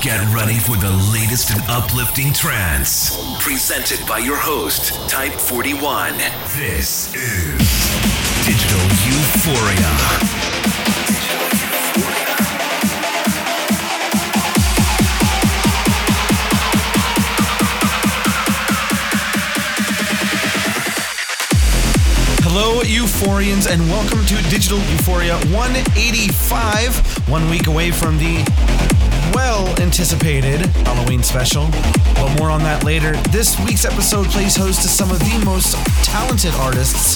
Get ready for the latest and uplifting trance. Presented by your host, Type 41. This is Digital Euphoria. Hello, Euphorians, and welcome to Digital Euphoria 185, one week away from the well anticipated Halloween special. But more on that later. This week's episode plays host to some of the most talented artists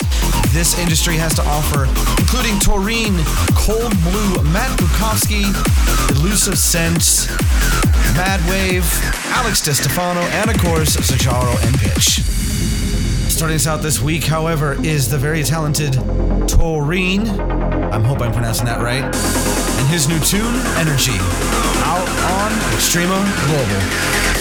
this industry has to offer, including Taurine, Cold Blue, Matt Bukowski, Elusive Sense, Mad Wave, Alex Di Stefano, and of course, Zajaro and Pitch. Starting us out this week, however, is the very talented Taurine. I hope I'm pronouncing that right. And his new tune, Energy, on Extrema Global.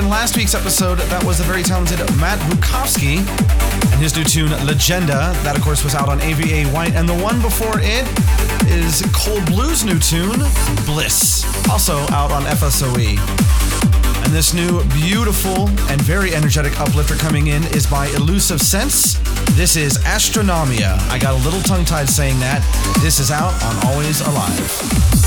In last week's episode. That was the very talented Matt Bukowski and his new tune, Legenda. That, of course, was out on AVA White. And the one before it is Cold Blue's new tune, Bliss, also out on FSOE. And this new, beautiful, and very energetic uplifter coming in is by Elusive Sense. This is Astronomia. I got a little tongue tied saying that. This is out on Always Alive.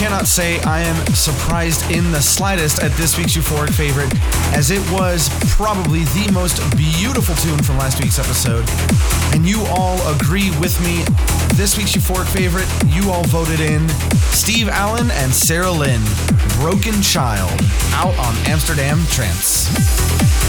Cannot say I am surprised in the slightest at this week's euphoric favorite, as it was probably the most beautiful tune from last week's episode. And you all agree with me. This week's euphoric favorite, you all voted in Steve Allen and Sarah Lynn, Broken Child, out on Amsterdam Trance.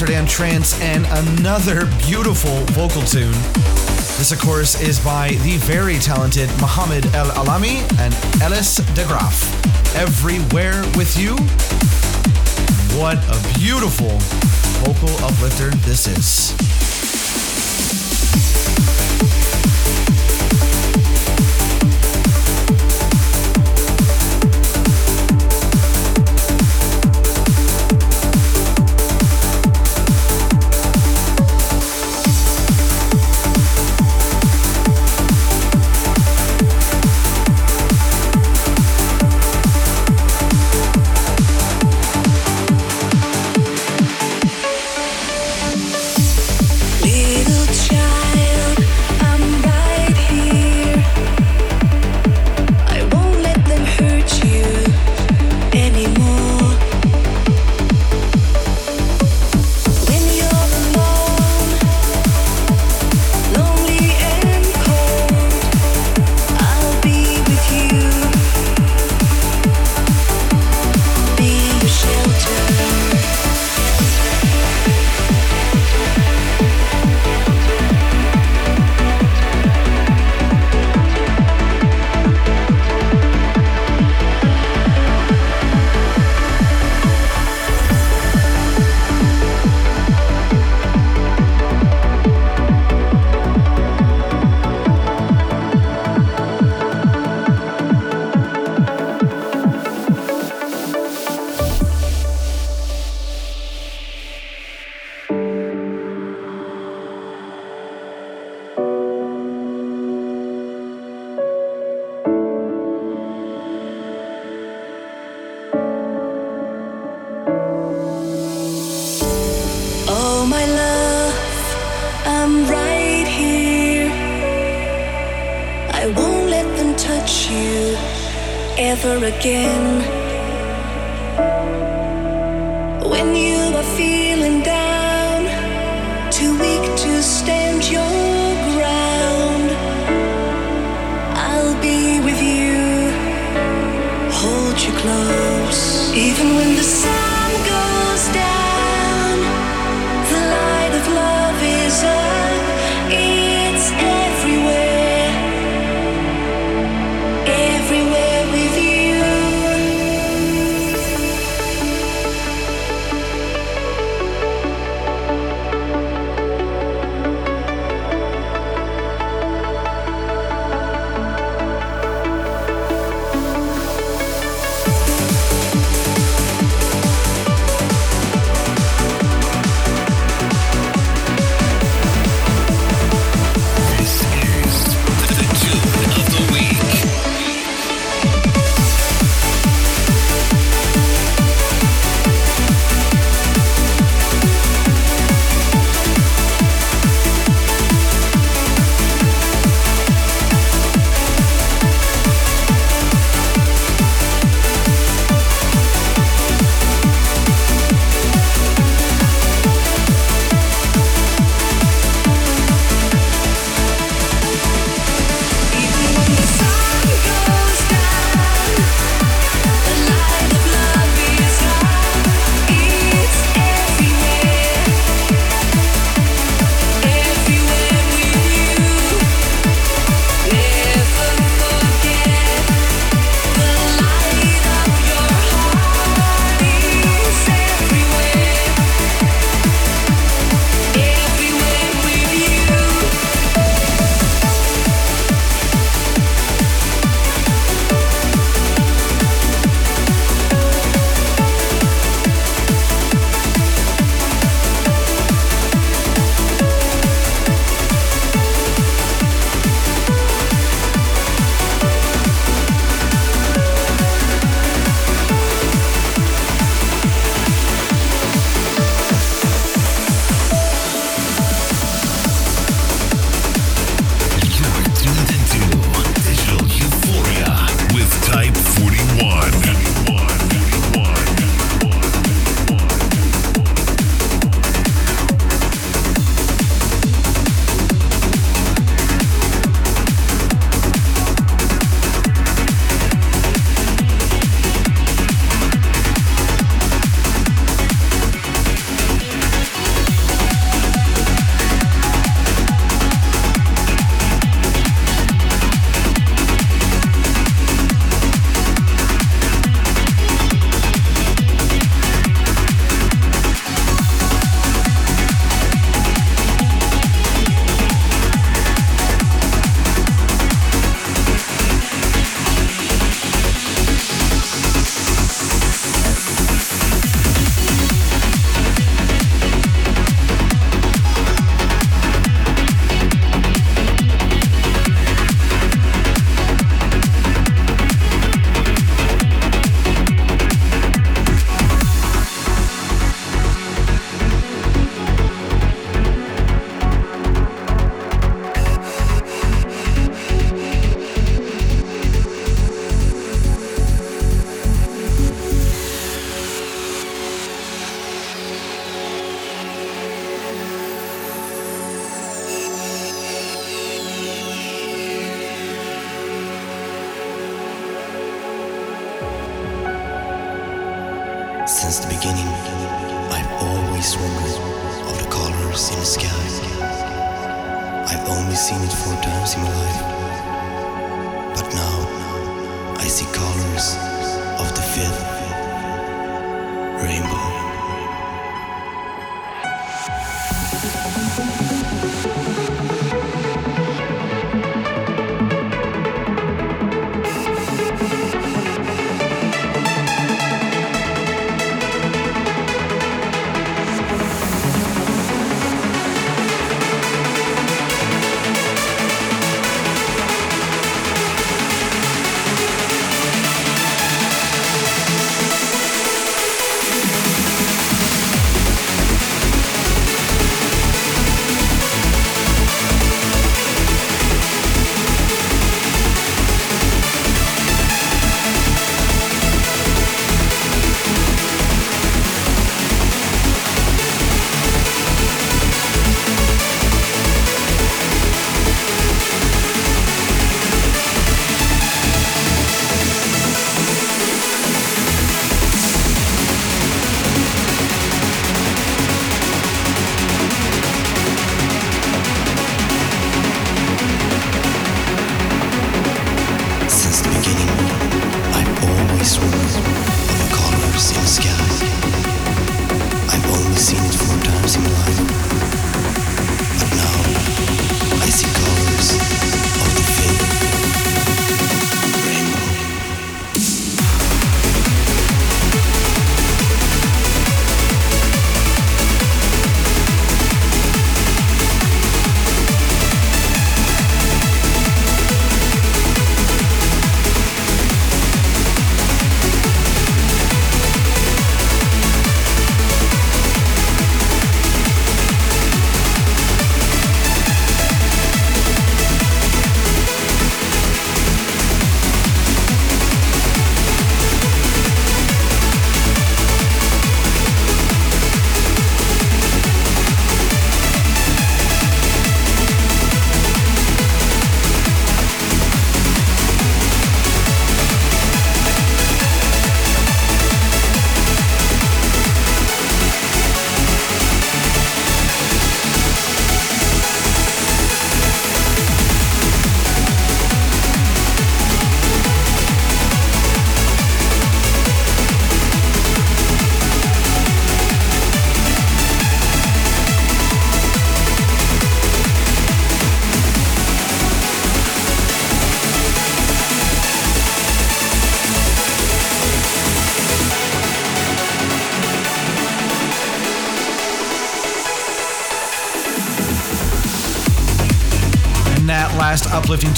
Amsterdam Trance and another beautiful vocal tune. This, of course, is by the very talented Mohammed El Alami and Ellis de Graaf. Everywhere with You. What a beautiful vocal uplifter this is.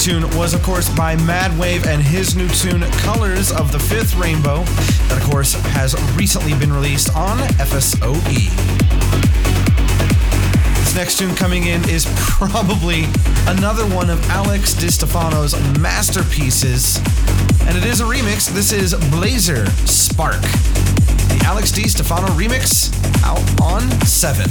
Tune was, of course, by Mad Wave and his new tune, Colors of the Fifth Rainbow, that, of course, has recently been released on FSOE. This next tune coming in is probably another one of Alex Di Stefano's masterpieces, and it is a remix. This is Blazer Spark. The Alex Di Stefano remix out on 7.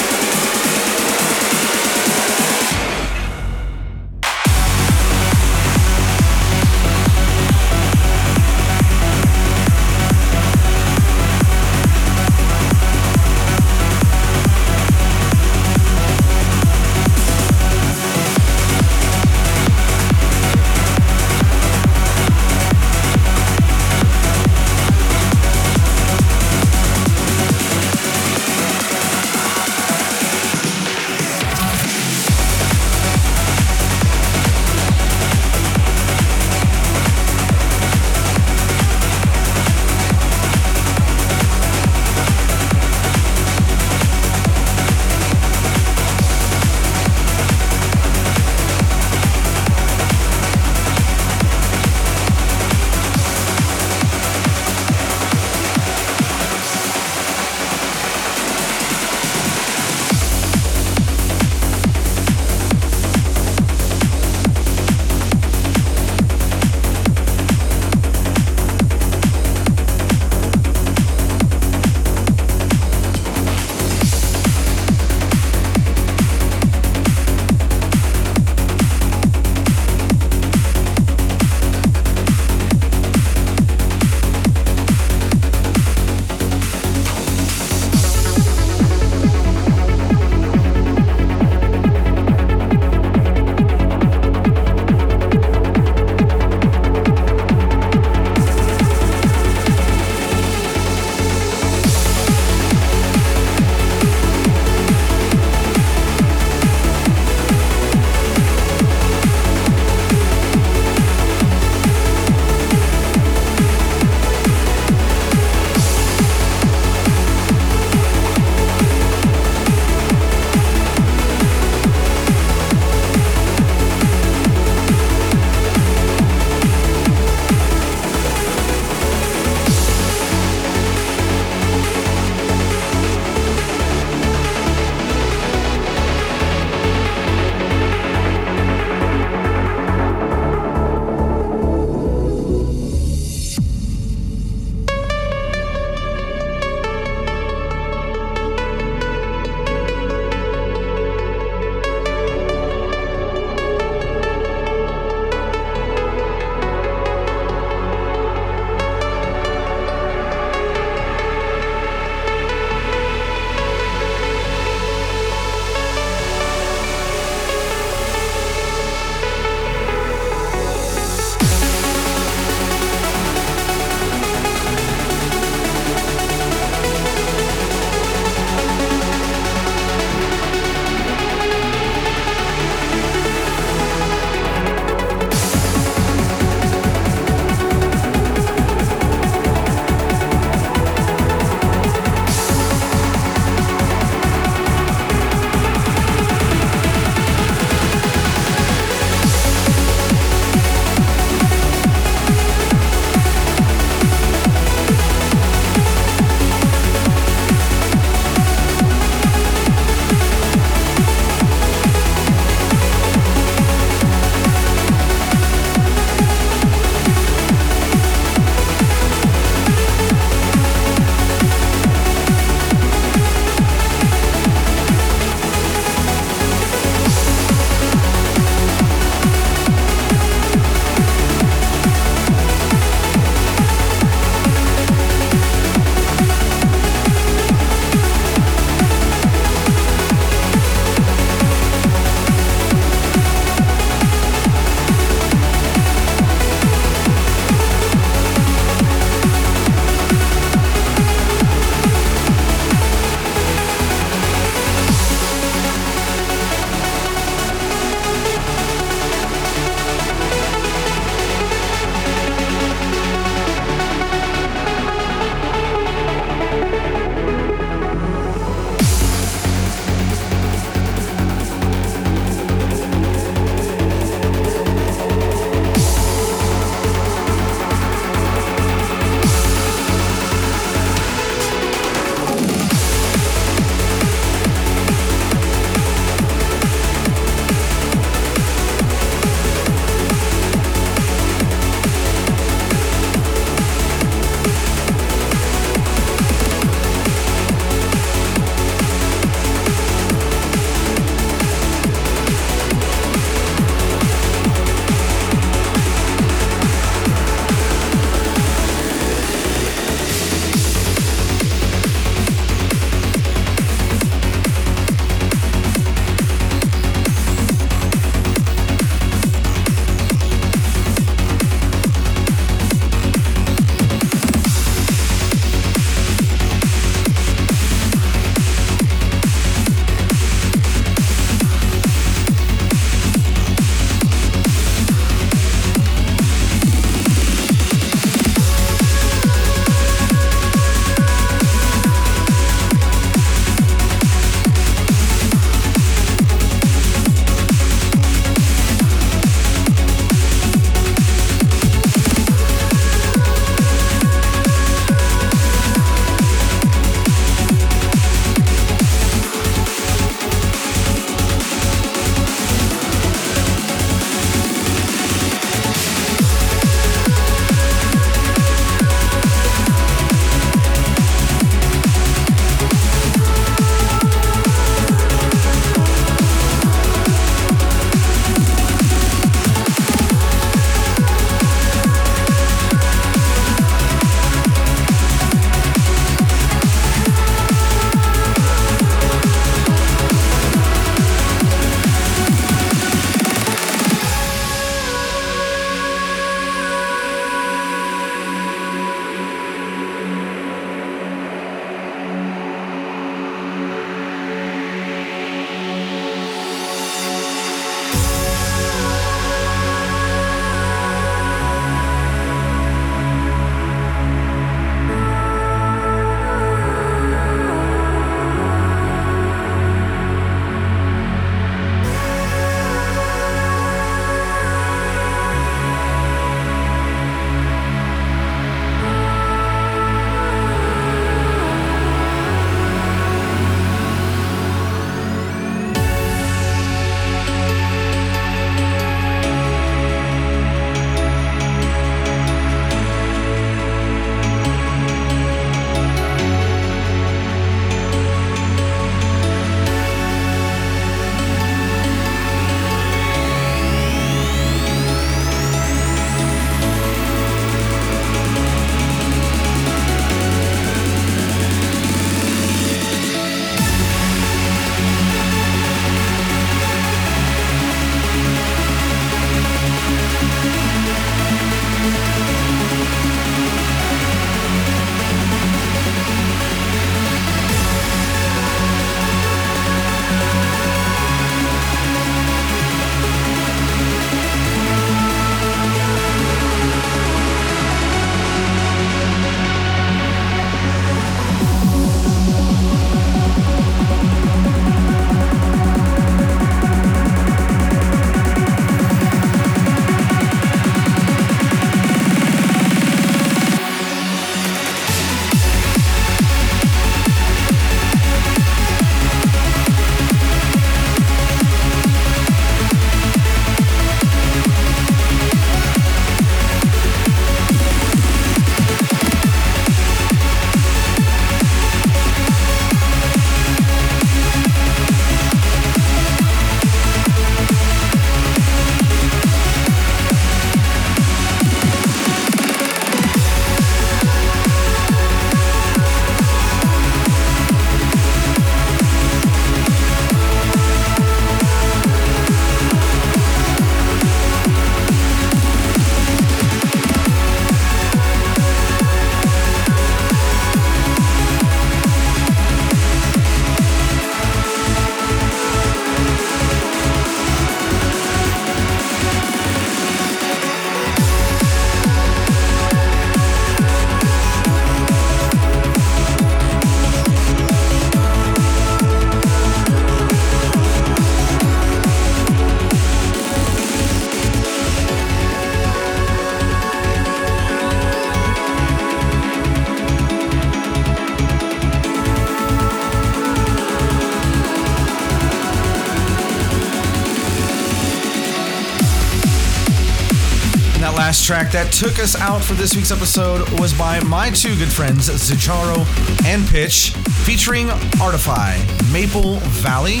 Track that took us out for this week's episode was by my two good friends, Zijaro and Pitch, featuring Artify, Maple Valley.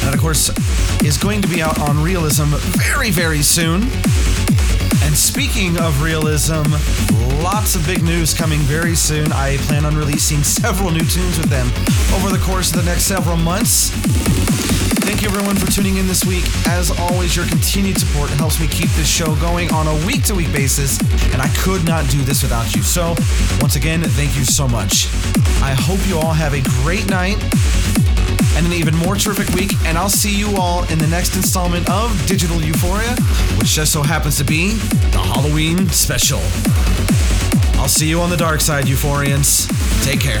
That, of course, is going to be out on Realism very, very soon. And speaking of realism, lots of big news coming very soon. I plan on releasing several new tunes with them over the course of the next several months. Thank you everyone for tuning in this week. As always, your continued support helps me keep this show going on a week to week basis, and I could not do this without you. So, once again, thank you so much. I hope you all have a great night and an even more terrific week, and I'll see you all in the next installment of Digital Euphoria, which just so happens to be the Halloween special. I'll see you on the dark side, Euphorians. Take care.